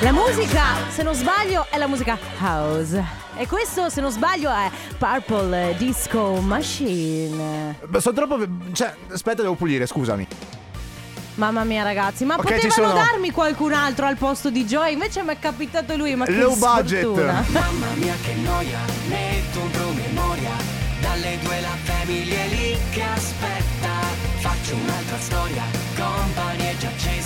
La musica, se non sbaglio, è la musica house. E questo, se non sbaglio, è Purple Disco Machine. Beh, Sono troppo. Cioè, aspetta, devo pulire, scusami. Mamma mia, ragazzi, ma Ok, ci potevano sono. darmi qualcun altro al posto di Joy? Invece mi è capitato lui, ma che Low budget. sfortuna. Mamma mia che noia, metto un promemoria Dalle due la famiglia è lì che aspetta Faccio un'altra storia, company è già accesa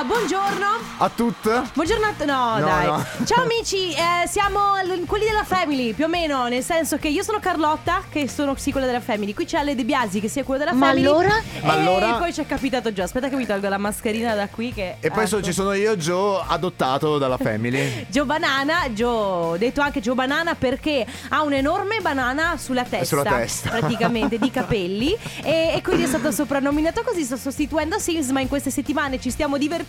Buongiorno. A tutte? Buongiorno a no, No, dai. no. Ciao amici, eh, siamo l- quelli della Family, più o meno, nel senso che io sono Carlotta, che sono sì quella della Family. Qui c'è Ale De Biasi, che sia quella della Ma Family. allora? E Ma allora? poi ci è capitato già. Aspetta che mi tolgo la mascherina da qui che E poi so- ecco. ci sono io, Joe, adottato dalla family. Joe Banana, Joe, detto anche Joe Banana perché ha un'enorme banana sulla testa, Sulla testa. praticamente di capelli e, e quindi è stato soprannominato così, sto sostituendo Sims, ma in queste settimane ci stiamo divertendo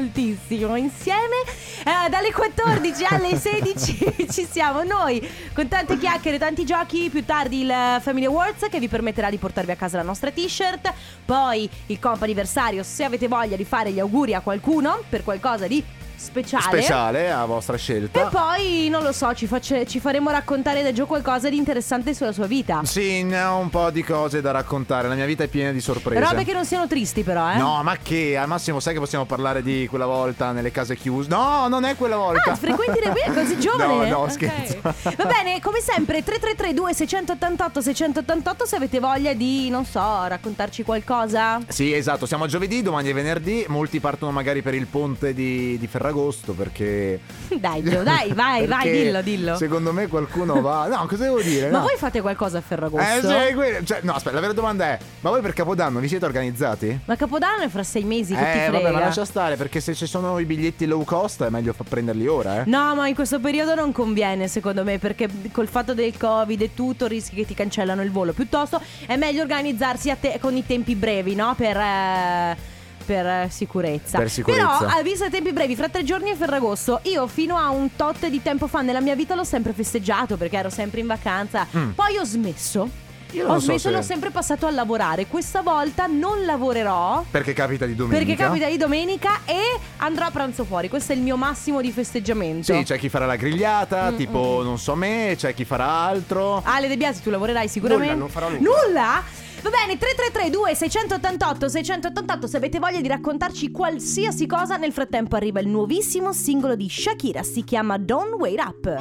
moltissimo insieme. Eh, dalle 14 alle 16 ci siamo noi con tante chiacchiere, tanti giochi, più tardi il Family Awards che vi permetterà di portarvi a casa la nostra t-shirt, poi il comp anniversario se avete voglia di fare gli auguri a qualcuno per qualcosa di speciale. Speciale, a vostra E scelta. poi, non lo so, ci, face- ci faremo raccontare da Gio qualcosa di interessante sulla sua vita. Sì, ne ho un po' di cose da raccontare. La mia vita è piena di sorprese. Robe che non siano tristi, però, eh. No, ma che? Al massimo sai che possiamo parlare di quella volta nelle case chiuse? No, non è quella volta. Ah, frequenti le è così giovane? No, no, scherzo. Va bene, come sempre, 3332 688 688 se avete voglia di, non so, raccontarci qualcosa. Sì, esatto, siamo a giovedì, domani è venerdì, molti partono magari per il ponte di, di Ferragosto perché... Dai, Gio, dai, vai, vai, dillo, dillo. Secondo me qualcuno va... No, cosa devo dire? Ma no. voi fate qualcosa a Ferragosto? Eh, sì, que- cioè, no, aspetta, la vera domanda è: ma voi per Capodanno vi siete organizzati? Ma Capodanno è fra sei mesi, che ti Eh, frega? vabbè, ma lascia stare, perché se ci sono i biglietti low cost è meglio prenderli ora, eh. No, ma in questo periodo non conviene, secondo me, perché col fatto del Covid e tutto rischi che ti cancellano il volo. Piuttosto è meglio organizzarsi a te- con i tempi brevi, no? Per. eh, per eh, sicurezza. Per sicurezza. Però, a visto i tempi brevi, fra tre giorni è Ferragosto. Io fino a un tot di tempo fa nella mia vita l'ho sempre festeggiato perché ero sempre in vacanza. Poi ho smesso. Mm. Io Ho so smesso e se- l'ho sempre passato a lavorare. Questa volta non lavorerò. Perché capita di domenica. Perché capita di domenica e andrò a pranzo fuori. Questo è il mio massimo di festeggiamento. Sì, c'è chi farà la grigliata, Mm, tipo non so me, c'è chi farà altro. Ale De Biasi, tu lavorerai sicuramente? Nulla, non farò nulla. Nulla? Va bene, 3332 688 688 se avete voglia di raccontarci qualsiasi cosa, nel frattempo arriva il nuovissimo singolo di Shakira, si chiama Don't Wait Up.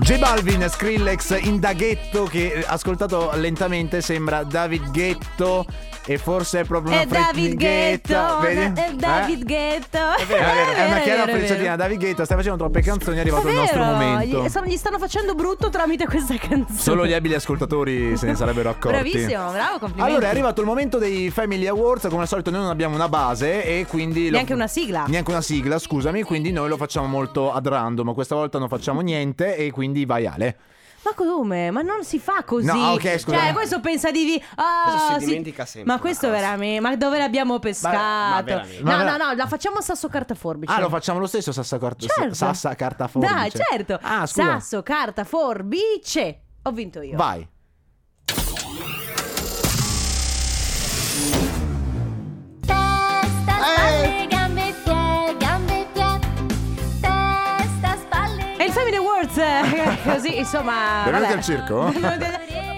J Balvin, Skrillex, Indaghetto che ascoltato lentamente sembra David Ghetto e forse è proprio una È David Ghetto, Vedi? è David Eh? Ghetto. È vero, è, vero, è una chiara frecciatina. David Ghetto, stai facendo troppe canzoni, è arrivato È il nostro momento. gli, stanno- gli stanno facendo brutto tramite questa canzone. Solo gli abili ascoltatori se ne sarebbero accorti. Bravissimo, bravo, complimenti. Allora è arrivato il momento dei Family Awards, come al solito noi non abbiamo una base e quindi... lo- Neanche una sigla. Neanche una sigla, scusami, quindi noi lo facciamo molto ad random, questa volta non facciamo niente e quindi vai Ale. Ma come? Ma non si fa così. No, ok, scusa. Cioè, questo pensa di. ah, Questo si dimentica sempre Ma questo cosa. veramente. Ma dove l'abbiamo pescato? ma veramente. no, Ma no, vera- no, la facciamo sasso carta forbice. Ah, lo facciamo lo stesso Sassa Carta, Certo. Sassa Carta Forbice? Dai, certo. Ah, scusa. Sasso, carta, forbice. Ho vinto io. Vai. Testa, spalle, Family Awards, eh, così insomma. Benvenuti vabbè. al circo?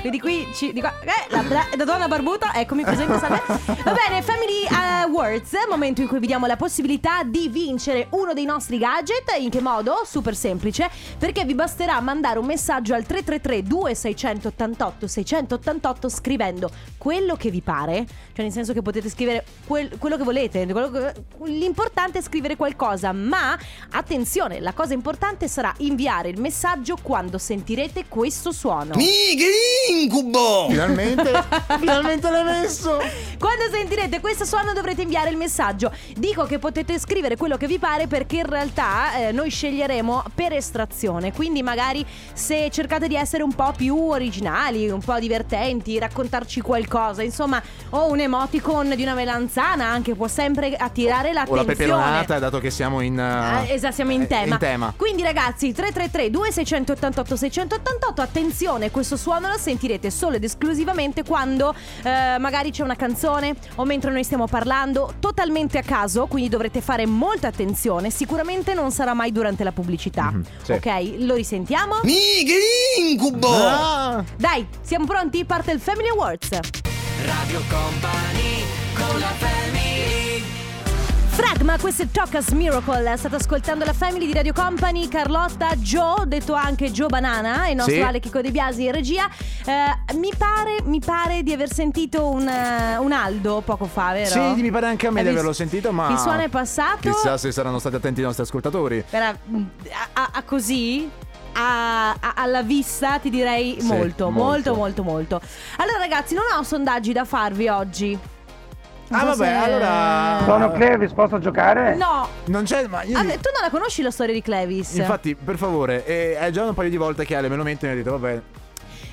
Quindi qui, ci, di qua, eh, la, la- la donna barbuta, eccomi presente, salve. Va bene, Family Awards, momento in cui vi diamo la possibilità di vincere uno dei nostri gadget. In che modo? Super semplice, perché vi basterà mandare un messaggio al 333 2688 688 scrivendo quello che vi pare, cioè nel senso che potete scrivere quel- quello che volete, quello che- l'importante è scrivere qualcosa, ma attenzione, la cosa importante sarà inviare il messaggio quando sentirete questo suono. Migrin! Incubo! Finalmente, finalmente l'hai messo. Quando sentirete questo suono dovrete inviare il messaggio. Dico che potete scrivere quello che vi pare perché in realtà eh, noi sceglieremo per estrazione. Quindi magari se cercate di essere un po' più originali, un po' divertenti, raccontarci qualcosa, insomma, o un emoticon di una melanzana anche può sempre attirare O la l'attenzione. peperonata, dato che siamo in. Uh, esatto, siamo in eh, tema. in tema. Quindi ragazzi, 333 2688 688, attenzione, questo suono lo sentirete solo ed esclusivamente quando eh, magari c'è una canzone o mentre noi stiamo parlando, totalmente a caso, quindi dovrete fare molta attenzione, sicuramente non sarà mai durante la pubblicità. Mhm, sì. Ok, lo risentiamo? Mi che incubo! Ah, Dai, siamo pronti? Parte il Family Awards. Radio Company con la family Fragma, questo è Tocca's Miracle. State ascoltando la family di Radio Company, Carlotta, Joe, detto anche Joe Banana, il nostro Sì. Ale Chico De Biasi in regia. Eh, mi, pare, mi pare di aver sentito un, eh, un Aldo poco fa, vero? Sì, mi pare anche a me Hai di averlo sentito, ma. Il suono è passato. Chissà se saranno stati attenti i nostri ascoltatori. Era, a, a- a così. a- a- alla vista ti direi Sì, molto, molto. molto, molto, molto. Allora, ragazzi, non ho sondaggi da farvi oggi. Ah, vabbè, se- allora. Sono Clevis, posso giocare? No, Non c'è. Ma io. Ah, tu non la conosci la storia di Clevis? Infatti, per favore, eh, è già un paio di volte che Ale me lo mette e mi ha detto, vabbè.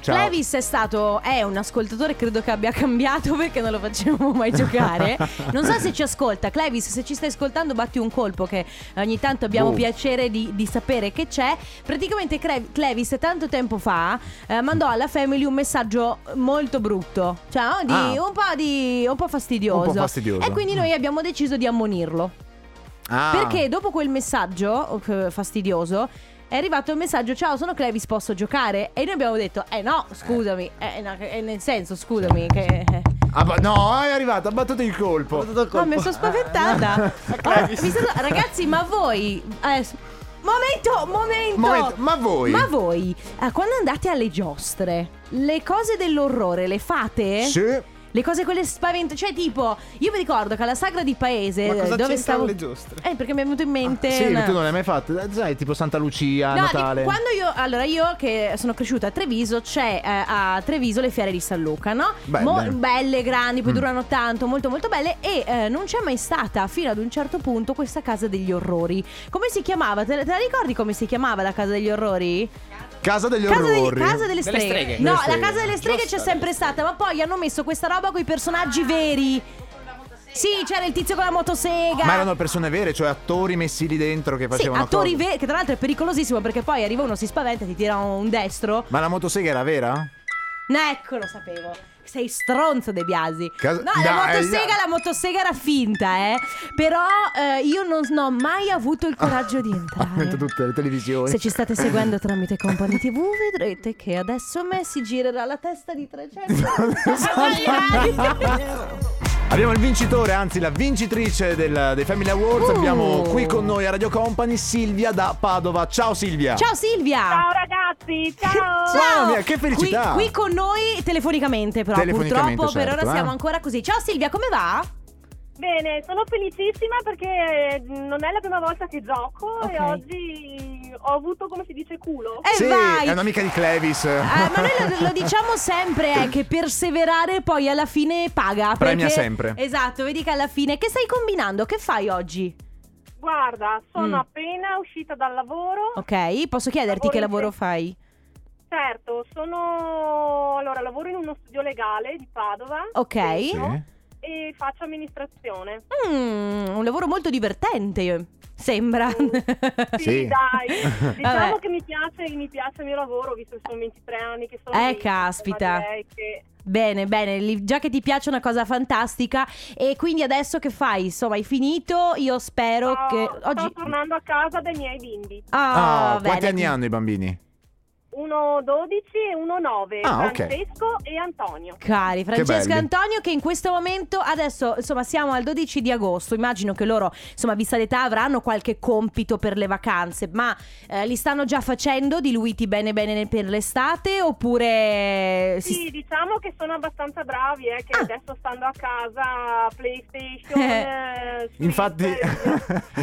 Ciao. Clevis è stato, è un ascoltatore, credo che abbia cambiato perché non lo facevamo mai giocare. Non so se ci ascolta. Clevis, se ci stai ascoltando, batti un colpo che ogni tanto abbiamo Boh. piacere di, di sapere che c'è. Praticamente Cre- Clevis tanto tempo fa eh, mandò alla Family un messaggio molto brutto. Cioè, no? di, Ah. un, po di, un po' fastidioso. Un po' fastidioso. E quindi noi abbiamo deciso di ammonirlo. Ah. Perché dopo quel messaggio eh, fastidioso è arrivato il messaggio ciao sono Clevis posso giocare e noi abbiamo detto eh no scusami eh, no, eh, nel senso scusami che eh. Ah, no, è arrivato, ha battuto il colpo. no mi sono spaventata Ah, mi sono- ragazzi ma voi adesso- momento momento Momento, ma voi? ma voi eh, quando andate alle giostre le cose dell'orrore le fate? Sì. Le cose quelle spavento, cioè tipo, io mi ricordo che alla sagra di paese Ma cosa dove stavo le giostre? Eh, perché mi è venuto in mente Sì, una- tu non l'hai mai fatto. Eh, Sai, tipo Santa Lucia, No, Natale. quando io, allora io che sono cresciuta a Treviso, c'è eh, a Treviso le fiere di San Luca, no? Belle. belle, grandi, poi Mm. durano tanto, molto molto belle e eh, non c'è mai stata fino ad un certo punto questa casa degli orrori. Come si chiamava? Te, te la ricordi come si chiamava la casa degli orrori? Casa degli Casa, degli- orrori. casa delle Delle streghe. streghe. No, Delle la streghe. casa delle streghe c'è sempre stata, ma poi hanno messo questa roba con i personaggi veri. Sì, c'era il tizio con la motosega. Ma erano persone vere, cioè attori messi lì dentro che Sì, facevano attori cose. veri, che tra l'altro è pericolosissimo perché poi arriva uno, si spaventa, ti tira un destro. Ma la motosega era vera? Ecco, lo sapevo. Sei stronzo De Biasi. Cas- no, la Dai, motosega, dai. la motosega era finta, eh. Però eh, io non non ho mai avuto il coraggio di entrare. tutte le televisioni. Se ci state seguendo tramite Company TV vedrete che adesso a me si girerà la testa di 300 Abbiamo il vincitore, anzi la vincitrice del- dei Family Awards. Uh. Abbiamo qui con noi a Radio Company Silvia da Padova. Ciao Silvia. Ciao Silvia Ciao ragazzi, ciao! Ciao Mamma mia, che felicità. Qui, qui con noi telefonicamente però Telefonicamente, purtroppo per certo, ora eh. siamo ancora così Ciao Silvia come va? Bene, sono felicissima perché non è la prima volta che gioco Ok. e oggi ho avuto, come si dice, culo. Eh sì, vai è un'amica di Clevis. Ah, ma noi lo, lo diciamo sempre è che perseverare poi alla fine paga. Premia perché- sempre. Esatto, vedi che alla fine. Che stai combinando? Che fai oggi? Guarda, sono Mm. appena uscita dal lavoro. Ok, posso chiederti Lavoro che in lavoro fai? Certo, sono... Allora, lavoro in uno studio legale di Padova Ok. Sì. e faccio amministrazione. Mm, un lavoro molto divertente, sembra. Sì, Sì. dai. Diciamo Vabbè. che mi piace, mi piace il mio lavoro, visto che sono 23 anni che sono Eh, lì, caspita. ma direi che Bene, bene, li- già che ti piace una cosa fantastica e quindi adesso che fai? Insomma, hai finito? Io spero sto, che sto oggi tornando a casa dai miei bimbi. Ah, Ah, quanti bene. anni hanno i bambini? Uno 12 e uno 9, Ah, ok. Francesco e Antonio. Cari Francesco e belli. Antonio che in questo momento adesso insomma siamo al 12 di agosto immagino che loro insomma vista l'età avranno qualche compito per le vacanze ma eh, li stanno già facendo diluiti bene bene per l'estate oppure si- Sì, diciamo che sono abbastanza bravi, eh, che Ah. adesso stando a casa, PlayStation. eh, Switch, Infatti,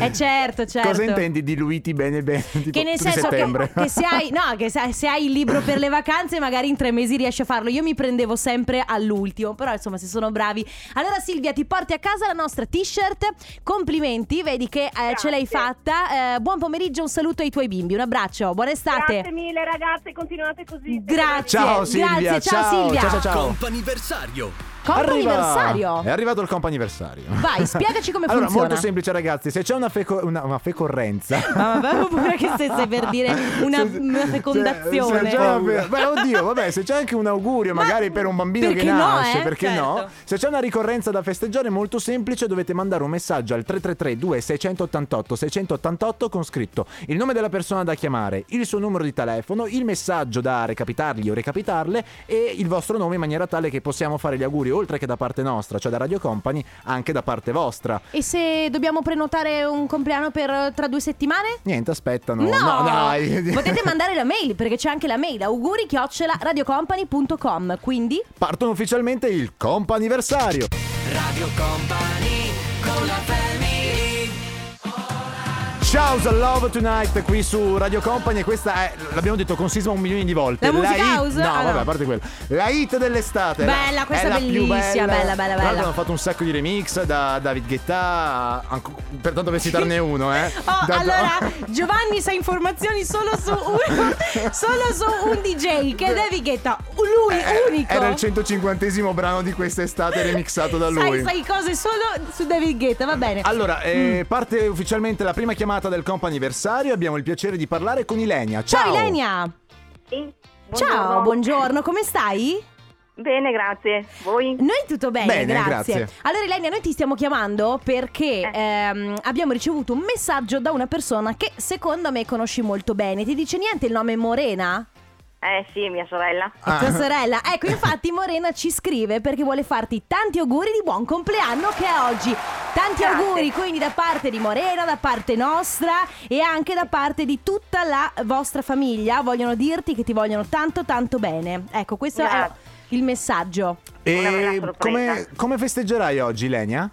Eh certo certo cosa intendi diluiti bene bene? Tipo, che nel senso che, settembre. che se hai no che se, se hai il libro per le vacanze, magari in tre mesi riesci a farlo. Io mi prendevo sempre all'ultimo, però insomma, se sono bravi. Allora, Silvia, ti porti a casa la nostra t-shirt. Complimenti, vedi che eh, ce l'hai fatta. Eh, buon pomeriggio, un saluto ai tuoi bimbi. Un abbraccio, buona estate. Grazie mille ragazze, continuate così. Grazie. Ciao Silvia, Grazie, ciao, Silvia. ciao ciao ciao. Comp'anniversario. Comp'anniversario. È arrivato il comp'anniversario. Vai, spiegaci come allora, funziona. molto semplice ragazzi, se c'è una, feco- una, una fecorrenza Ma vabbè, ho paura che stesse per dire una, Se- una se- fecondazione. se c'è una beh, oddio, vabbè, se c'è anche un augurio, Ma magari per un bambino che no, nasce, eh? perché no? Certo. Se c'è una ricorrenza da festeggiare, molto semplice, dovete mandare un messaggio al 333 2688 688 con scritto il nome della persona da chiamare, il suo numero di telefono, il messaggio da recapitargli o recapitarle e il vostro nome in maniera tale che possiamo fare gli auguri oltre che da parte nostra, cioè da Radio Company, anche da parte vostra. E se dobbiamo prenotare un compleanno per eh, tra due settimane? Niente, aspettano. No, no dai. potete mandare la mail perché c'è anche la mail auguri chiocciola radiocompany.com quindi Partono ufficialmente il comp'anniversario. Radio Company con la family Shouts Love Tonight qui su Radio Company e questa è, l'abbiamo detto con Sisma un milione di volte. La music hit- house? No, Ah, vabbè, a parte quello. La hit dell'estate. Bella, la- questa è la bellissima, bella, bella, bella, bella. hanno fatto un sacco di remix da David Guetta, anco- per tanto per citarne uno, eh. Oh, Tanto- allora Giovanni sa informazioni solo su uno Solo su un DJ Che è David Guetta Lui Eh, unico Era il 150 brano di quest'estate remixato da lui. Sai, sai cose solo su David Guetta Va bene Allora, eh, Mm. parte ufficialmente la prima chiamata del comp'anniversario. Abbiamo il piacere di parlare con Ilenia. Ciao, Ciao, Ilenia Sì, Ciao, buongiorno, come stai? Bene, grazie. Voi? Noi tutto bene, Bene, grazie. grazie. Allora Ilenia, noi ti stiamo chiamando perché Eh. ehm, abbiamo ricevuto un messaggio da una persona che secondo me conosci molto bene. Ti dice niente il nome Morena? Eh sì, mia sorella. È tua sorella. Ecco, infatti Morena ci scrive perché vuole farti tanti auguri di buon compleanno che è oggi. Tanti Grazie. auguri quindi da parte di Morena, da parte nostra e anche da parte di tutta la vostra famiglia. Vogliono dirti che ti vogliono tanto tanto bene. Ecco, questo Grazie. è il messaggio. E come, come festeggerai oggi, Ilenia?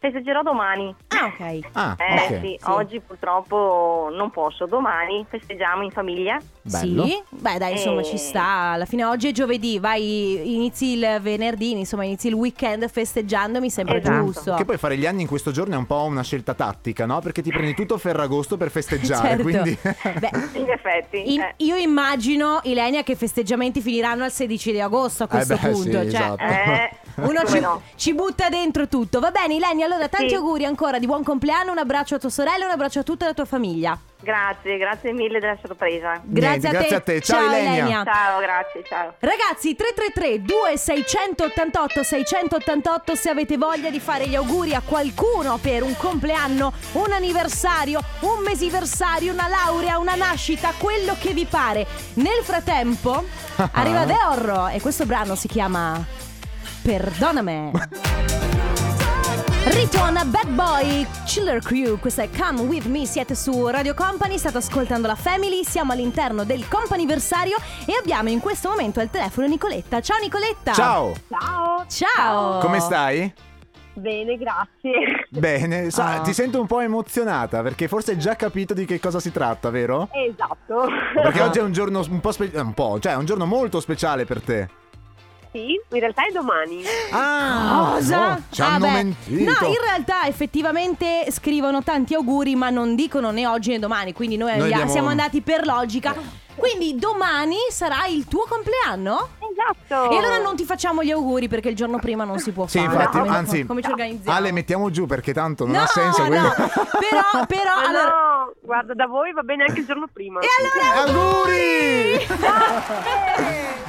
Festeggerò domani. Ah, ok. Ah, Eh ok. sì, oggi purtroppo non posso. Domani festeggiamo in famiglia. Bello. Sì, beh dai insomma Eh. ci sta, alla fine oggi è giovedì, vai, inizi il venerdì, insomma inizi il weekend festeggiando, mi sembra Esatto. giusto. Che poi fare gli anni in questo giorno è un po' una scelta tattica, no? Perché ti prendi tutto Ferragosto per festeggiare, Certo. quindi... Beh, In effetti. in- eh. io immagino, Ilenia, che i festeggiamenti finiranno al 16 di agosto a questo Eh beh, punto. sì, cioè, esatto. Eh, Uno ci, no. ci butta dentro tutto. Va bene, Ilenia, allora tanti Sì. auguri ancora di buon compleanno, un abbraccio a tua sorella e un abbraccio a tutta la tua famiglia. Grazie, grazie mille della sorpresa. Grazie, Niente, a, te. grazie a te. Ciao, Ilenia. Ciao, grazie, ciao. Ragazzi 333 2688 688 se avete voglia di fare gli auguri a qualcuno per un compleanno, un anniversario, un mesiversario, una laurea, una nascita, quello che vi pare. Nel frattempo arriva The Horror e questo brano si chiama Perdoname. Ritorna Bad Boy Chiller Crew, questa è Come With Me, siete su Radio Company, state ascoltando la Family, siamo all'interno del companiversario e abbiamo in questo momento al telefono Nicoletta. Ciao Nicoletta! Ciao, Ciao. Ciao! come stai? Bene, grazie. Bene, sa- Ah. ti sento un po' emozionata perché forse hai già capito di che cosa si tratta, vero? Esatto. Perché oggi è un giorno un po' speciale, un po', cioè è un giorno molto speciale per te. Sì, in realtà è domani. Ah, Cosa? no, ci Ah, hanno beh. mentito. No, in realtà effettivamente scrivono tanti auguri, ma non dicono né oggi né domani. Quindi noi, Noi abbiamo- abbiamo- siamo andati per logica. Quindi domani sarà il tuo compleanno? Esatto. E allora non ti facciamo gli auguri perché il giorno prima non si può Sì, fare. infatti, come, anzi, come ci organizziamo? Ale, mettiamo giù perché tanto non no, ha senso. quindi- no. Però, però, Ma allora. no, guarda, da voi va bene anche il giorno prima. E allora Auguri!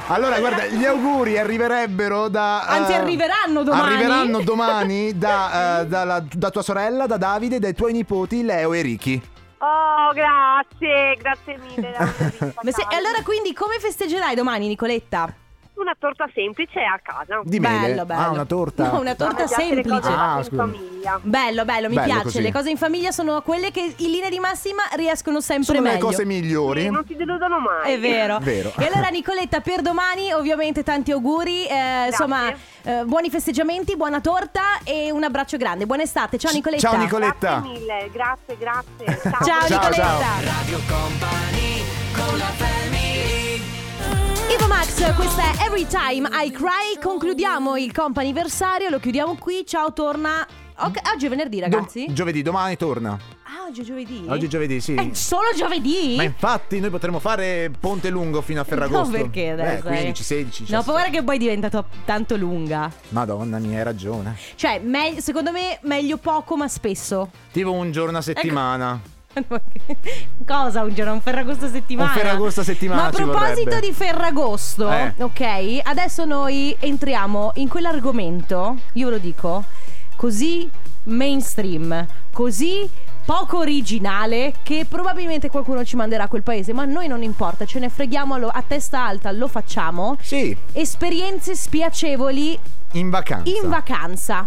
allora, guarda, gli auguri arriverebbero da. Anzi, eh, arriveranno domani. Arriveranno domani da, eh, dalla- da tua sorella, da Davide, dai tuoi nipoti Leo e Ricky. Oh, grazie, grazie mille. se- e allora quindi come festeggerai domani, Nicoletta? Una torta semplice a casa. Di mele. Bello, bello. Ah, una torta. No, una torta A me piace le semplice. Ah, in scusa. famiglia. Bello, bello, mi Bello piace. così. Le cose in famiglia sono quelle che in linea di massima riescono sempre Sono meglio. le cose migliori. Sì, non si deludono mai. È vero. Vero. E allora Nicoletta, per domani ovviamente tanti auguri, eh, insomma eh, buoni festeggiamenti, buona torta e un abbraccio grande. Buona estate, ciao Nicoletta. Ciao Nicoletta. Grazie mille, grazie, grazie. Ciao. Ciao, Ciao, Nicoletta. ciao. Radio Company con la family Words, questa è Every Time I Cry. Concludiamo il comp'anniversario, lo chiudiamo qui. Ciao, torna. Ok, oggi è venerdì, ragazzi. Dom- giovedì, domani torna. ah, oggi è giovedì. Oggi è giovedì, sì. È solo giovedì? Ma infatti noi potremmo fare Ponte Lungo fino a Ferragosto. No, perché adesso? Eh, eh? 15, 16. No, 17. paura che poi è diventato tanto lunga. Madonna mia, hai ragione. Cioè, me- secondo me meglio poco ma spesso. Tipo un giorno a settimana. Cosa un giorno? Un Ferragosto a settimana? Un Ferragosto a settimana Ma a proposito vorrebbe. di Ferragosto, Eh. ok? Adesso noi entriamo in quell'argomento, io ve lo dico, così mainstream, così poco originale che probabilmente qualcuno ci manderà a quel paese, ma a noi non importa, ce ne freghiamo a testa alta, lo facciamo. Sì, Esperienze spiacevoli in vacanza. in vacanza.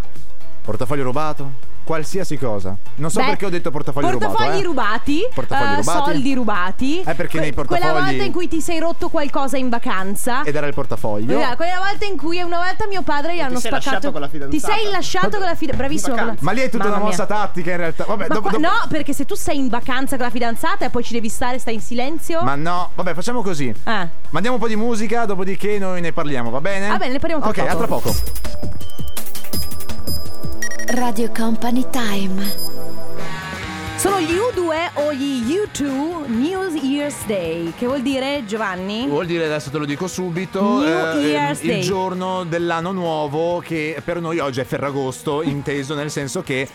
Portafoglio rubato? Qualsiasi cosa. Non so Beh, perché ho detto portafoglio portafogli rubato. eh. rubati, Portafogli eh, rubati. soldi rubati. Eh, perché nei Quella portafogli- volta in cui ti sei rotto qualcosa in vacanza. Ed era il portafoglio. Quella quella volta in cui una volta mio padre gli hanno sei spaccato. lasciato con la fidanzata. Ti sei lasciato con la fidanzata. Bravissimo. con la- Ma lì è tutta Mamma una mossa mia. tattica in realtà. Vabbè, Ma dopo, qua- dopo- No, perché se tu sei in vacanza con la fidanzata e poi ci devi stare, stai in silenzio. Ma no, vabbè, facciamo così. Eh. Mandiamo un po' di musica, dopodiché noi ne parliamo, va bene? Va bene, ne parliamo tra Ok, poco. a tra poco. Radio Company Time. Sono gli U2 o gli U2 New Year's Day. Che vuol dire, Giovanni? Vuol dire, adesso te lo dico subito, New eh, Year's il Day. giorno dell'anno nuovo che per noi oggi è Ferragosto, inteso nel senso che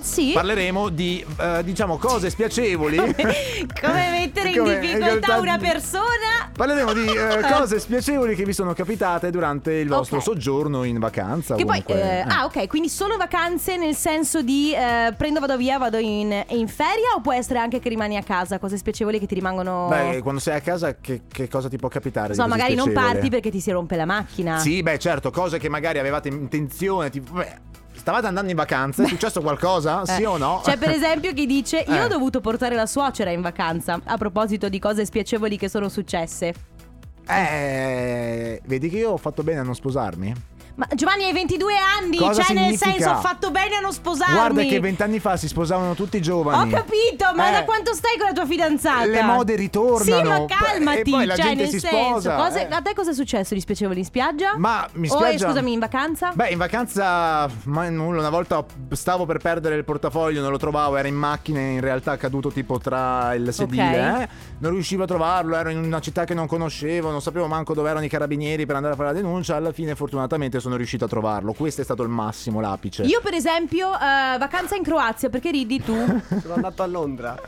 Sì. parleremo di, eh, diciamo, cose spiacevoli. Come mettere in Come- in difficoltà realtà- una persona? Parleremo di eh, cose spiacevoli che vi sono capitate durante il vostro Ok. soggiorno in vacanza. Che poi, eh, Eh. ah, ok, quindi solo vacanze nel senso di eh, prendo, vado via, vado in, in feria o può essere anche che rimani a casa, cose spiacevoli che ti rimangono. Beh, quando sei a casa, che, che cosa ti può capitare? So, magari non parti perché ti si rompe la macchina. Sì, beh, certo, cose che magari avevate intenzione, tipo, beh, stavate andando in vacanza, è successo qualcosa? Eh, Sì o no? C'è per esempio chi dice Io Eh. ho dovuto portare la suocera in vacanza A proposito di cose spiacevoli che sono successe Eh, vedi che io ho fatto bene a non sposarmi? Ma Giovanni hai 22 anni Cosa Cioè nel significa? senso ho fatto bene a non sposarmi Guarda che vent'anni fa si sposavano tutti i Ho giovani. capito Ma Eh, da quanto stai con la tua fidanzata? Le mode ritornano. Sì ma calmati E poi la cioè, gente nel si senso, sposa, cose- eh. A te cosa è successo di spiacevoli in spiaggia? Ma mi O, eh, spiaggia- scusami in vacanza? Beh, in vacanza, ma nulla. Una volta stavo per perdere il portafoglio, non lo trovavo, era in macchina in realtà caduto tipo tra il sedile. Eh. Non riuscivo a trovarlo, ero in una città che non conoscevo, non sapevo manco dove erano i carabinieri per andare a fare la denuncia. Alla fine, fortunatamente, sono riuscito a trovarlo. Questo è stato il massimo, l'apice. Io per esempio eh, vacanza in Croazia Perché ridi tu? Sono andato a Londra.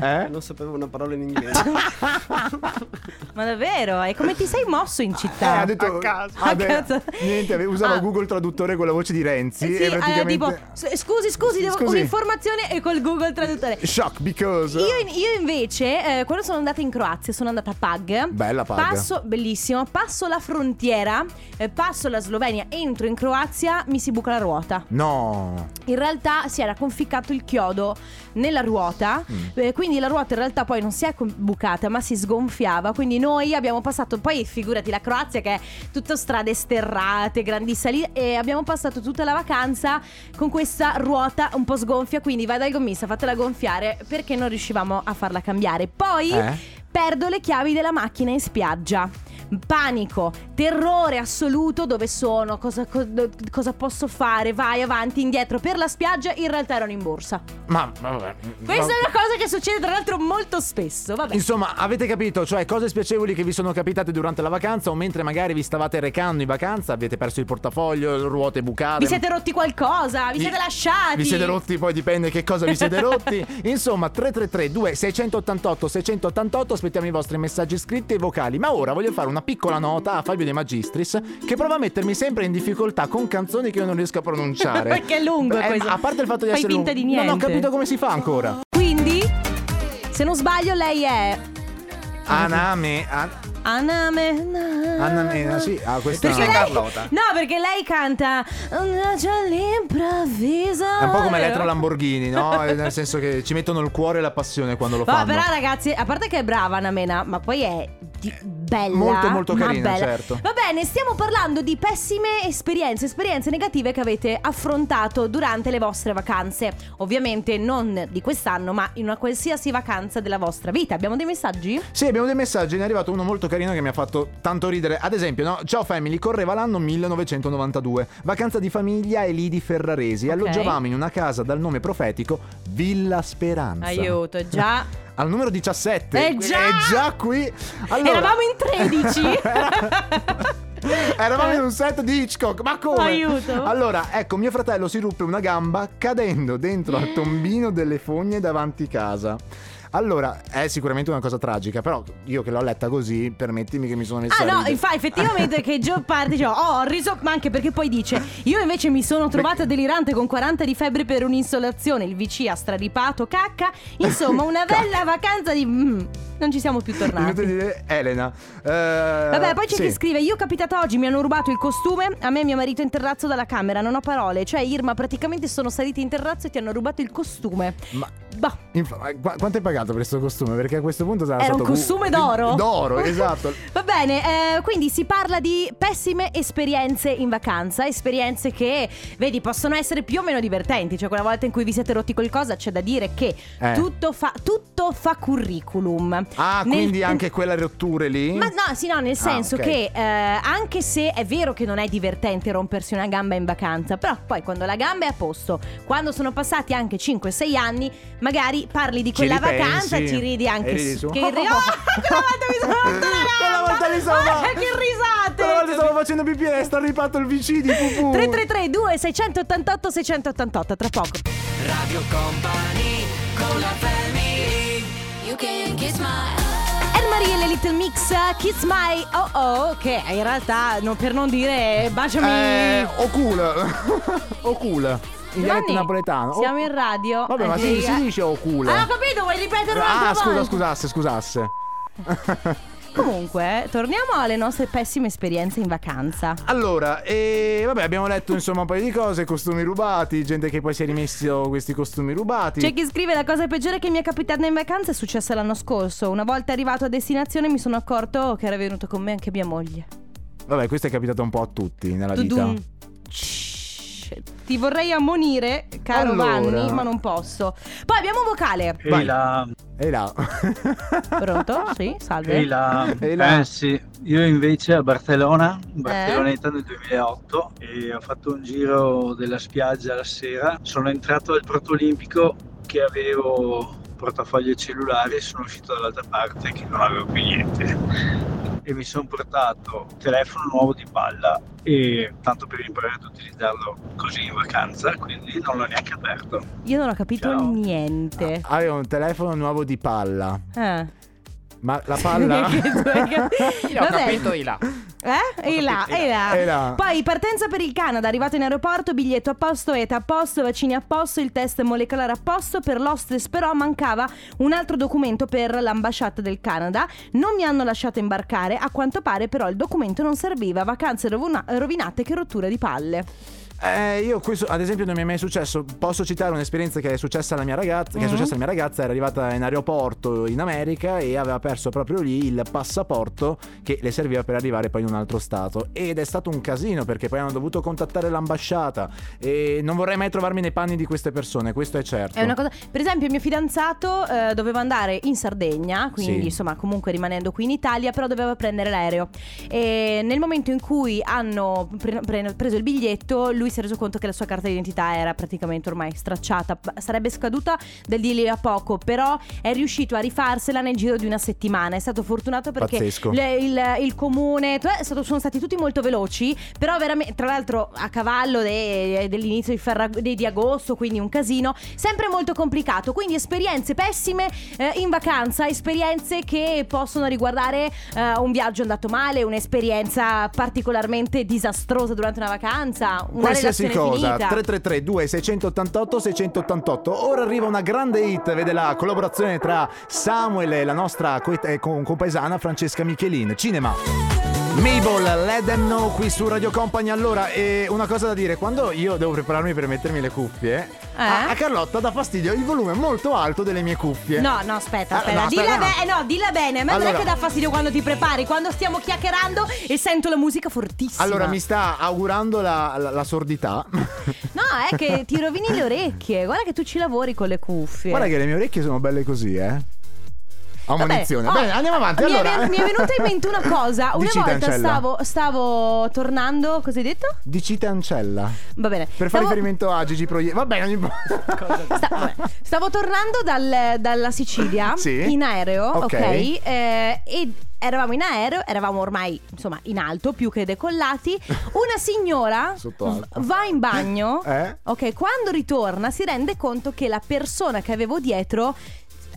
Eh, Eh? Non sapevo una parola in inglese. ma davvero? E come ti sei mosso in Eh, città? ha detto A caso. ah, A caso. Niente, usava Ah. Google Traduttore con la voce di Renzi. Sì, e eh, praticamente. tipo, scusi, scusi, devo Scusi. un'informazione e col Google Traduttore. Shock because. Io, io invece, eh, quando sono andata in Croazia, sono andata a Pag. Bella Pag. Passo, bellissimo. Passo la frontiera, eh, passo la Slovenia, entro in Croazia, mi si buca la ruota. No. In realtà si era conficcato il chiodo nella ruota, Mm. eh, quindi la ruota in realtà poi non si è bucata, ma si sgonfiava. Quindi noi abbiamo passato, poi figurati la Croazia che è tutto strade sterrate, grandi salite, e abbiamo passato tutta la vacanza con questa ruota un po' sgonfia. Quindi vai dal gommista, fatela gonfiare perché non riuscivamo a farla cambiare. Poi Eh? perdo le chiavi della macchina in spiaggia. Panico, terrore assoluto, dove sono, cosa, co- cosa posso fare, vai avanti, indietro per la spiaggia, in realtà erano in borsa. Ma, ma vabbè. Questa Ma- è una cosa che succede tra l'altro molto spesso, vabbè. Insomma, avete capito, cioè cose spiacevoli che vi sono capitate durante la vacanza o mentre magari vi stavate recando in vacanza, avete perso il portafoglio, ruote bucate. Vi siete rotti qualcosa, vi, siete lasciati. Vi siete rotti, poi dipende che cosa vi siete rotti. Insomma, 333 2688 688 aspettiamo i vostri messaggi scritti e vocali. Ma ora voglio fare una piccola nota a Fabio De Magistris che prova a mettermi sempre in difficoltà con canzoni che io non riesco a pronunciare. Perché è lungo Eh, questo. A parte il fatto di Fai essere finta lungo, di Non ho capito come si fa ancora. Quindi, se non sbaglio, lei è. Aname, an- Aname. Aname, sì, ah, questa Perché lei, Carlotta. no, perché lei canta Un raggio all'improvviso. È un po' come? Elettra Lamborghini, no? Eh, Nel senso che ci mettono il cuore e la passione quando lo Ma fanno. però ragazzi, a parte che è brava Anna Mena, ma poi è di- bella. Molto, molto carina, certo. Va bene, stiamo parlando di pessime esperienze, esperienze negative che avete affrontato durante le vostre vacanze. Ovviamente non di quest'anno, ma in una qualsiasi vacanza della vostra vita. Abbiamo dei messaggi? Sì, abbiamo dei messaggi, ne è arrivato uno molto carino che mi ha fatto tanto ridere. Ad esempio, no? Ciao family, correva l'anno 1992, vacanza di famiglia e lì di Ferraresi. Ok. Alloggiavamo in una casa dal nome profetico Villa Speranza. Aiuto, già. Al numero 17. Eh già! È già qui. Allora- Eravamo in 13. Eravamo in un set di Hitchcock, ma come? Aiuto. Allora, ecco, mio fratello si ruppe una gamba cadendo dentro al tombino delle fogne davanti casa. Allora, è sicuramente una cosa tragica, però io che l'ho letta così, permettimi che mi sono messo Ah no, infatti effettivamente che Joe parte dice, oh ho riso, ma anche perché poi dice, io invece mi sono trovata delirante con 40 di febbre per un'insolazione, il VC ha straripato, cacca, insomma una bella vacanza di... mm, non ci siamo più Inutile tornati. dire Elena. Eh, Vabbè, poi c'è sì. chi scrive: Io capitato oggi, mi hanno rubato il costume. A me e mio marito in terrazzo dalla camera, non ho parole. Cioè, Irma, praticamente sono saliti in terrazzo e ti hanno rubato il costume. Ma Bah. ma qu- quanto hai pagato per questo costume? Perché a questo punto sarà Era un stato costume d'oro? D'oro, esatto. Va bene, eh, quindi si parla di pessime esperienze in vacanza, esperienze che, vedi, possono essere più o meno divertenti, cioè quella volta in cui vi siete rotti qualcosa c'è da dire che Eh. tutto, fa, tutto fa curriculum. Ah, Nel- quindi anche quelle rotture lì? Ma no, sì, no, nel senso ok. che eh, anche se è vero che non è divertente rompersi una gamba in vacanza, però poi quando la gamba è a posto, quando sono passati anche 5-6 anni, magari parli di Ci quella ripensi vacanza, ci ridi anche ridi su. Che ridi. Oh, quella volta mi sono gamba! Quella volta mi sono- Guarda che risate! Quella volta stavo facendo pipì e è straripato il VC di Pupù. 333 2688 688 tra poco. Radio Company con la family You can kiss my Marie e le Little Mix Kiss My Oh Oh che in realtà no, per non dire baciami Eh, o cool. o cool. In dialetto Giovanni, napoletano. O- Siamo in radio Vabbè, ma Eh, si, si eh. dice o cool. Ah, ho capito, vuoi ripetere un'altra Ah, scusa, volta? scusasse, scusasse. Comunque, torniamo alle nostre pessime esperienze in vacanza. Allora, e vabbè, abbiamo letto insomma un paio di cose, costumi rubati, gente che poi si è rimesso questi costumi rubati. C'è chi scrive la cosa peggiore che mi è capitata in vacanza è successa l'anno scorso. Una volta arrivato a destinazione mi sono accorto che era venuto con me anche mia moglie. Vabbè, questo è capitato un po' a tutti nella vita. Tudum. Shh. Ti vorrei ammonire, caro Allora. Vanni, ma non posso. Poi abbiamo un vocale. Vai. Ehi là, E là. Pronto? Sì, salve. ehi là. Ehi là. Eh sì, io invece a Barcellona, Barceloneta nel 2008 e ho fatto un giro della spiaggia la sera, sono entrato al Porto Olimpico che avevo portafoglio e cellulare e sono uscito dall'altra parte che non avevo più niente e mi sono portato un telefono nuovo di palla e tanto per imparare ad utilizzarlo così in vacanza, quindi non l'ho neanche aperto. Io non ho capito Ciao. niente. Aveva un telefono nuovo di palla. Ah. Ma la palla. Hai Io ho Vabbè. capito i là. Eh? E là, e là. E là. Poi partenza per il Canada, arrivato in aeroporto, biglietto a posto, ETA a posto, vaccini a posto, il test molecolare a posto, per l'hostess però mancava un altro documento per l'ambasciata del Canada. Non mi hanno lasciato imbarcare, a quanto pare però il documento non serviva, vacanze rovina- rovinate che rottura di palle. Eh, io questo ad esempio non mi è mai successo. Posso citare un'esperienza che è successa alla mia ragazza. Che è Mhm. successa alla mia ragazza, era arrivata in aeroporto in America e aveva perso proprio lì il passaporto che le serviva per arrivare poi in un altro stato. Ed è stato un casino perché poi hanno dovuto contattare l'ambasciata. E non vorrei mai trovarmi nei panni di queste persone, questo è certo. È una cosa. Per esempio, il mio fidanzato eh, doveva andare in Sardegna, quindi Sì. insomma, comunque rimanendo qui in Italia, però doveva prendere l'aereo. E nel momento in cui hanno pre- pre- preso il biglietto, lui si è reso conto che la sua carta d'identità era praticamente ormai stracciata. Sarebbe scaduta del di lì a poco, però è riuscito a rifarsela nel giro di una settimana. È stato fortunato perché le- il, il comune, è stato- sono stati tutti molto veloci, però veramente, tra l'altro a cavallo de- dell'inizio di, Ferrag- di- di agosto, quindi un casino, sempre molto complicato, quindi esperienze pessime eh, in vacanza, esperienze che possono riguardare eh, un viaggio andato male, un'esperienza particolarmente disastrosa durante una vacanza, una Qualsiasi cosa, finita. 333 2688 688 Ora arriva una grande hit, vede la collaborazione tra Samuel e la nostra eh, compaesana Francesca Michelin. Cinema. Mabel, let them know qui su Radio Company. Allora, eh, una cosa da dire, quando io devo prepararmi per mettermi le cuffie, a, a Carlotta dà fastidio il volume molto alto delle mie cuffie. No, no, aspetta, Ah, aspetta. no, dilla, no. be- eh, no, dilla bene. A me non Allora- è che dà fastidio quando ti prepari, quando stiamo chiacchierando e sento la musica fortissima. Allora, mi sta augurando la, la- la sordità. No, è che ti rovini le orecchie. Guarda che tu ci lavori con le cuffie. Guarda che le mie orecchie sono belle così, eh. A Vabbè, oh, Bene, andiamo avanti. Mi, allora. è, mi è venuta in mente una cosa. Una Dici, volta stavo, stavo tornando. Cosa hai detto? Dicite Ancella. Va bene. Per fare riferimento a Gigi Proietti. Va bene, ogni Sta-. Stavo tornando dal- dalla Sicilia Sì. in aereo, ok? Ok. eh, e eravamo in aereo, eravamo ormai insomma in alto, più che decollati. Una signora va in bagno, Eh? ok? Quando ritorna si rende conto che la persona che avevo dietro.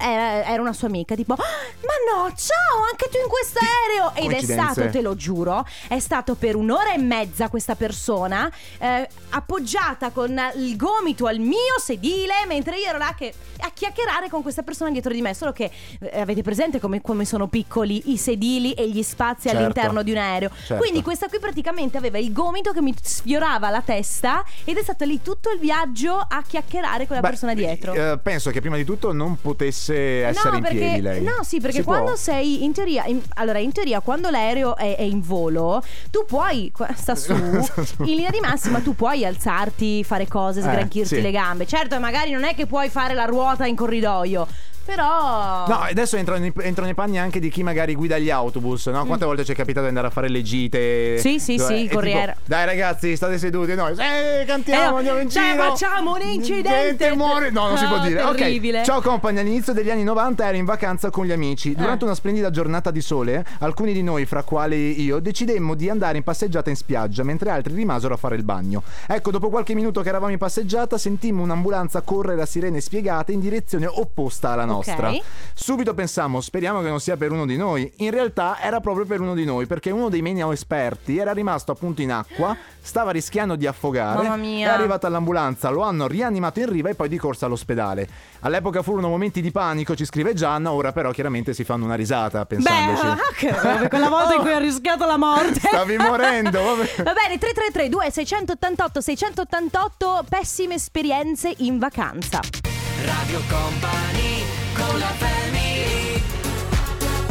Era, una sua amica, tipo, "Ah, ma no, ciao, anche tu in questo aereo. Ed è stato, te lo giuro, è stato per un'ora e mezza questa persona eh, appoggiata con il gomito al mio sedile, mentre io ero là che, a chiacchierare con questa persona dietro di me. Solo che eh, avete presente come, come sono piccoli i sedili e gli spazi Certo. all'interno di un aereo. Certo. Quindi questa qui praticamente aveva il gomito che mi sfiorava la testa ed è stato lì tutto il viaggio a chiacchierare con la Beh, persona dietro. eh, penso che prima di tutto non potesse essere no, in perché, piedi lei. no, sì, perché Si può? quando sei in teoria, in- allora in teoria quando l'aereo è, è in volo, tu puoi, sta su, in linea di massima tu puoi alzarti, fare cose, Eh, sgranchirti sì. le gambe. Certo, magari non è che puoi fare la ruota in corridoio, però... No, adesso entro nei, entro nei panni anche di chi magari guida gli autobus, no? Quante volte ci è capitato di andare a fare le gite? Mm. Sì, sì, Dove- sì, e tipo, corriere. Dai ragazzi, state seduti, noi eh, cantiamo, Eh, andiamo in cioè, giro. facciamo un incidente. Gente muore. No, non si può No, dire. Terribile. Ciao compagni, all'inizio degli anni 90 ero in vacanza con gli amici. Durante Eh. una splendida giornata di sole, alcuni di noi, fra quali io, decidemmo di andare in passeggiata in spiaggia, mentre altri rimasero a fare il bagno. Ecco, dopo qualche minuto che eravamo in passeggiata, sentimmo un'ambulanza correre a sirene spiegate in direzione opposta alla nostra. Ok. Subito pensammo, speriamo che non sia per uno di noi. In realtà era proprio per uno di noi, perché uno dei meno esperti era rimasto appunto in acqua, stava rischiando di affogare. Mamma mia. È arrivata all'ambulanza, lo hanno rianimato in riva e poi di corsa all'ospedale. All'epoca furono momenti di panico, ci scrive Gianna, ora però chiaramente si fanno una risata Beh, pensandoci. che- quella volta in cui ha rischiato la morte. Stavi morendo, vabbè. Va bene, 333 2688 688 pessime esperienze in vacanza. Radio Company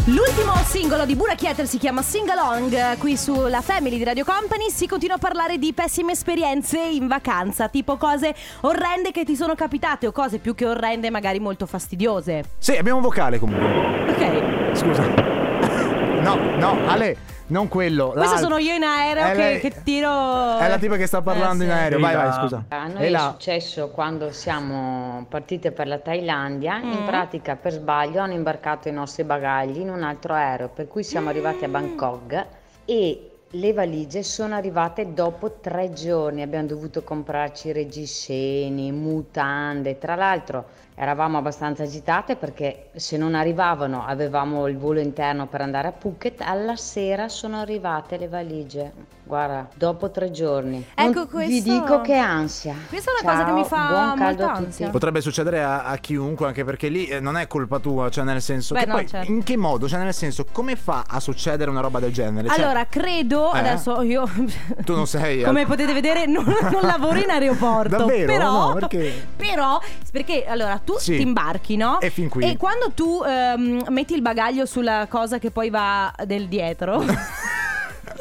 L'ultimo singolo di Burak Yeter si chiama Sing Along qui sulla Family di Radio Company si continua a parlare di pessime esperienze in vacanza, tipo cose orrende che ti sono capitate o cose più che orrende magari molto fastidiose. Sì, abbiamo un vocale comunque. Ok, Scusa. No, no, Ale, non quello. questo l'altro. sono io in aereo che, lei- che tiro... È la tipa che sta parlando Eh, in sì. aereo. Vai, vai, scusa. A noi è là. successo quando siamo partite per la Thailandia, Mm. in pratica per sbaglio hanno imbarcato i nostri bagagli in un altro aereo, per cui siamo arrivati a Mm. Bangkok e le valigie sono arrivate dopo tre giorni, abbiamo dovuto comprarci reggiseni, mutande, tra l'altro eravamo abbastanza agitate perché se non arrivavano avevamo il volo interno per andare a Phuket, alla sera sono arrivate le valigie, guarda, dopo tre giorni. Ecco, Non questo- Vi dico che ansia. Questa è una cosa che mi fa Ciao, buon caldo molta a ansia. tutti. Potrebbe succedere a, a chiunque, anche perché lì eh, non è colpa tua, cioè nel senso Beh, che no, poi certo. in che modo, cioè nel senso come fa a succedere una roba del genere? Cioè, Allora, credo, Eh? adesso io... tu non sei Come potete vedere non, non lavoro in aeroporto Davvero? Però, No, perché? però Perché allora tu Sì. ti imbarchi no? E fin qui. E quando tu ehm, metti il bagaglio sulla cosa che poi va del dietro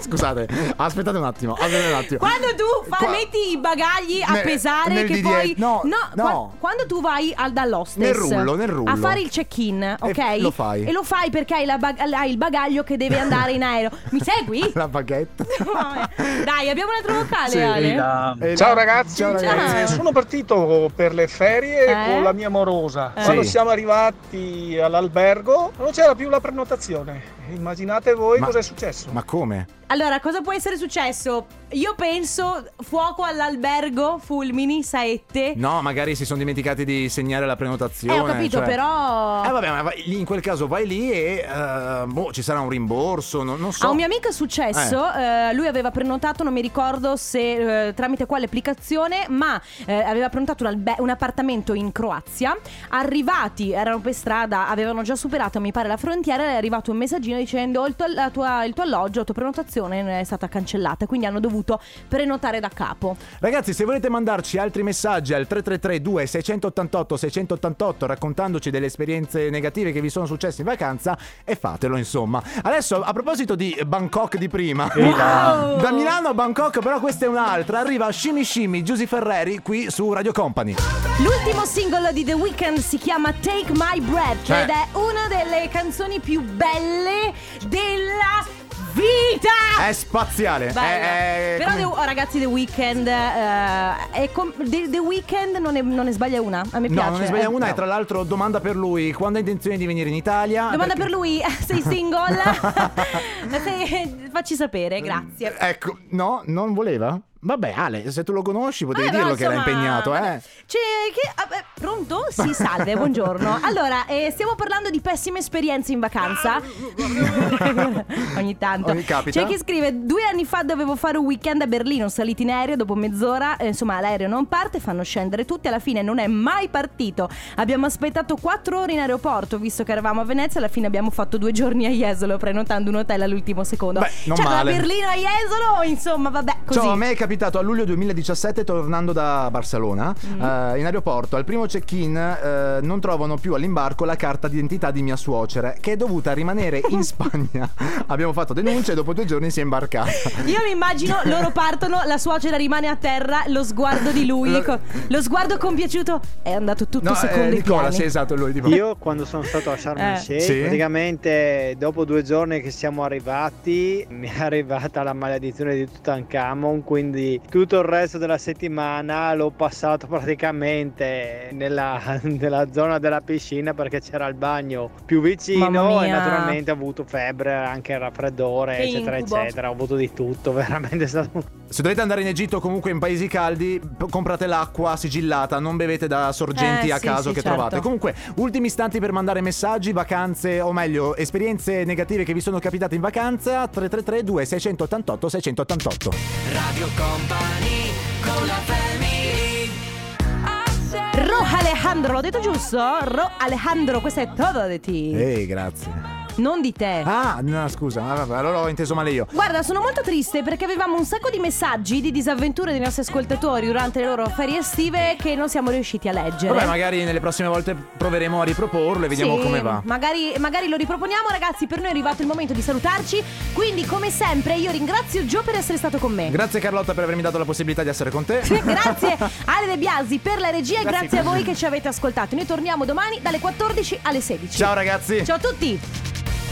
Scusate, aspettate un attimo, aspettate un attimo. Quando tu fa- Qua- metti i bagagli a Nel- pesare nel che di poi no, no. qua- quando tu vai al, dall'hostess Nel rullo, nel rullo. a fare il check-in, ok? lo fai. E lo fai perché hai, la bag- hai il bagaglio che deve andare in aereo. Mi segui? La baguette. Vabbè. Dai, abbiamo un altro vocale, Sì, Ale. la- E Ciao la- ragazzi, Ciao ragazzi. Ciao. Eh, sono partito per le ferie Eh? con la mia morosa. Eh. Quando Sì. siamo arrivati all'albergo non c'era più la prenotazione. Immaginate voi Ma- cosa è successo. Ma come? Allora, cosa può essere successo? Io penso fuoco all'albergo, fulmini, saette. No, magari si sono dimenticati di segnare la prenotazione. Eh, ho capito, cioè- però. Eh vabbè, ma vai- in quel caso vai lì e eh, boh, ci sarà un rimborso, non, non so. A un mio amico è successo, eh, lui aveva prenotato, non mi ricordo se eh, tramite quale applicazione, ma aveva prenotato un, albe- un appartamento in Croazia. Arrivati, erano per strada, avevano già superato, mi pare, la frontiera. È arrivato un messaggino dicendo: il tuo, tua- il tuo alloggio, la tua prenotazione è stata cancellata. Quindi hanno dovuto prenotare da capo. Ragazzi, se volete mandarci altri messaggi al 333 2688 688 raccontandoci delle esperienze negative che vi sono successe in vacanza, e fatelo insomma. Adesso, a proposito di Bangkok di prima, là. da Milano a Bangkok, però questa è un'altra. Arriva Shimi Shimi, Giusy Ferreri qui su Radio Company. L'ultimo singolo di The Weeknd si chiama Take My Breath Cioè- ed è una delle canzoni più belle della vita. È spaziale. È, è Però come- The- oh, ragazzi The Weeknd eh, è com- The, The Weeknd non ne, non ne sbaglia una A me No, piace non ne sbaglia Eh, una. E no. tra l'altro, domanda per lui: quando ha intenzione di venire in Italia? Domanda Perché- per lui Sei single? Se- Facci sapere grazie Ecco, no, non voleva? Vabbè, Ale, se tu lo conosci potevi Eh, dirlo che era insomma, impegnato, eh. Cioè, che, vabbè, pronto? Sì, salve, buongiorno. Allora, eh, stiamo parlando di pessime esperienze in vacanza. Ogni tanto. Ogni capita. C'è chi scrive: Due anni fa dovevo fare un weekend a Berlino. Saliti in aereo dopo mezz'ora. eh, insomma, l'aereo non parte, fanno scendere tutti. Alla fine non è mai partito. Abbiamo aspettato quattro ore in aeroporto, visto che eravamo a Venezia. Alla fine abbiamo fatto due giorni a Jesolo, prenotando un hotel all'ultimo secondo. Beh, non cioè, male. da Berlino a Jesolo, insomma, vabbè, così. Ciao, a me è capitato a luglio 2017 tornando da Barcellona Mm. eh, in aeroporto. Al primo check-in eh, non trovano più all'imbarco la carta d'identità di mia suocera che è dovuta rimanere in Spagna. Abbiamo fatto denuncia e dopo due giorni si è imbarcata. Io mi immagino loro partono, la suocera rimane a terra, lo sguardo di lui, Lo- co- lo sguardo compiaciuto è andato tutto No, secondo eh, i Nicola, piani. sì, esatto, lui tipo. Io quando sono stato a Sharm el Eh. Sheikh, Sì. praticamente dopo due giorni che siamo arrivati, mi è arrivata la maledizione di Tutankhamon, quindi tutto il resto della settimana l'ho passato praticamente nella, nella zona della piscina perché c'era il bagno più vicino e naturalmente ho avuto febbre, anche raffreddore, Che eccetera, incubo. eccetera. Ho avuto di tutto, veramente è stato Se dovete andare in Egitto o comunque in paesi caldi, comprate l'acqua sigillata, non bevete da sorgenti Eh, a sì, caso sì, che certo. trovate. Comunque, ultimi istanti per mandare messaggi, vacanze, o meglio, esperienze negative che vi sono capitate in vacanza. 333 2688 688. Radio Company con la family Ro Alejandro, l'ho detto giusto? Ro Alejandro, questo è todo di ti, Ehi, grazie. Non di te. Ah, no, scusa, ah, vabbè, allora ho inteso male io. Guarda, sono molto triste perché avevamo un sacco di messaggi di disavventure dei nostri ascoltatori durante le loro ferie estive che non siamo riusciti a leggere. Vabbè, magari nelle prossime volte proveremo a riproporlo e vediamo Sì, come va. Magari, magari lo riproponiamo, ragazzi. Per noi è arrivato il momento di salutarci. Quindi, come sempre, io ringrazio Gio per essere stato con me. Grazie Carlotta per avermi dato la possibilità di essere con te. grazie Ale De Biasi per la regia e Grazie. grazie a voi che ci avete ascoltato. Noi torniamo domani dalle 14 alle 16. Ciao ragazzi. Ciao a tutti.